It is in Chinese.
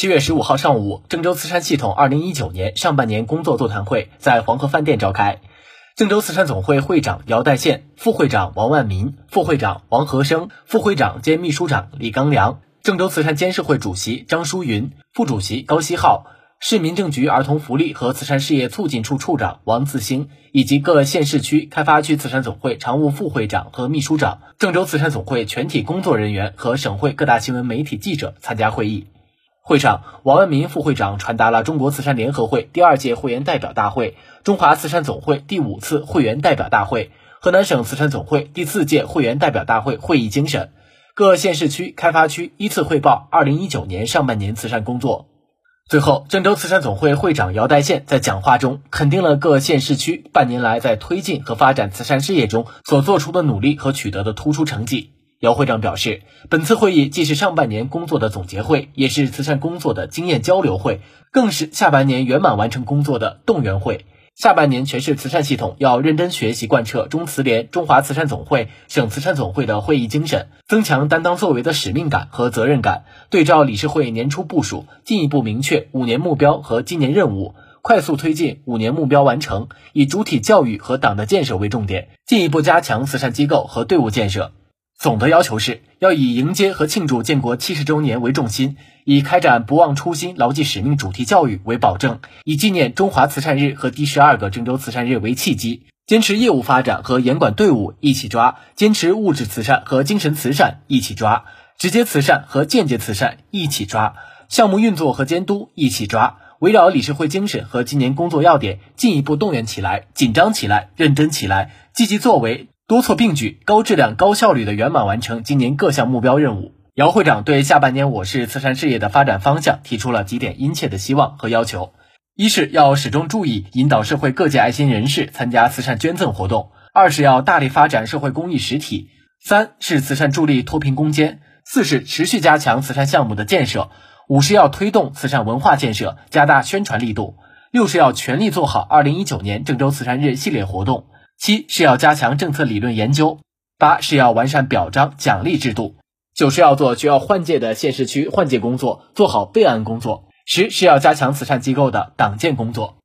七月十五号上午，郑州慈善系统二零一九年上半年工作座谈会在黄河饭店召开。郑州慈善总会会长姚代宪、副会长王万民、副会长王和生、副会长兼秘书长李刚良、郑州慈善监事会主席张淑云、副主席高希浩、市民政局儿童福利和慈善事业促进处处长王自兴，以及各县市区开发区慈善总会常务副会长和秘书长、郑州慈善总会全体工作人员和省会各大新闻媒体记者参加会议。会上，王文民副会长传达了中国慈善联合会第二届会员代表大会、中华慈善总会第五次会员代表大会、河南省慈善总会第四届会员代表大会会议精神，各县市区开发区依次汇报二零一九年上半年慈善工作。最后，郑州慈善总会会长姚代宪在讲话中肯定了各县市区半年来在推进和发展慈善事业中所做出的努力和取得的突出成绩。姚会长表示，本次会议既是上半年工作的总结会，也是慈善工作的经验交流会，更是下半年圆满完成工作的动员会。下半年，全市慈善系统要认真学习贯彻中慈联、中华慈善总会、省慈善总会的会议精神，增强担当作为的使命感和责任感，对照理事会年初部署，进一步明确五年目标和今年任务，快速推进五年目标完成，以主体教育和党的建设为重点，进一步加强慈善机构和队伍建设。总的要求是要以迎接和庆祝建国七十周年为重心，以开展不忘初心、牢记使命主题教育为保证，以纪念中华慈善日和第十二个郑州慈善日为契机，坚持业务发展和严管队伍一起抓，坚持物质慈善和精神慈善一起抓，直接慈善和间接慈善一起抓，项目运作和监督一起抓，围绕理事会精神和今年工作要点，进一步动员起来、紧张起来、认真起来，积极作为。多措并举、高质量、高效率的圆满完成今年各项目标任务。姚会长对下半年我市慈善事业的发展方向提出了几点殷切的希望和要求：一是要始终注意引导社会各界爱心人士参加慈善捐赠活动；二是要大力发展社会公益实体；三是慈善助力脱贫攻坚；四是持续加强慈善项目的建设；五是要推动慈善文化建设，加大宣传力度；六是要全力做好二零一九年郑州慈善日系列活动。七是要加强政策理论研究，八是要完善表彰奖励制度，九是要做需要换届的县市区换届工作，做好备案工作，十是要加强慈善机构的党建工作。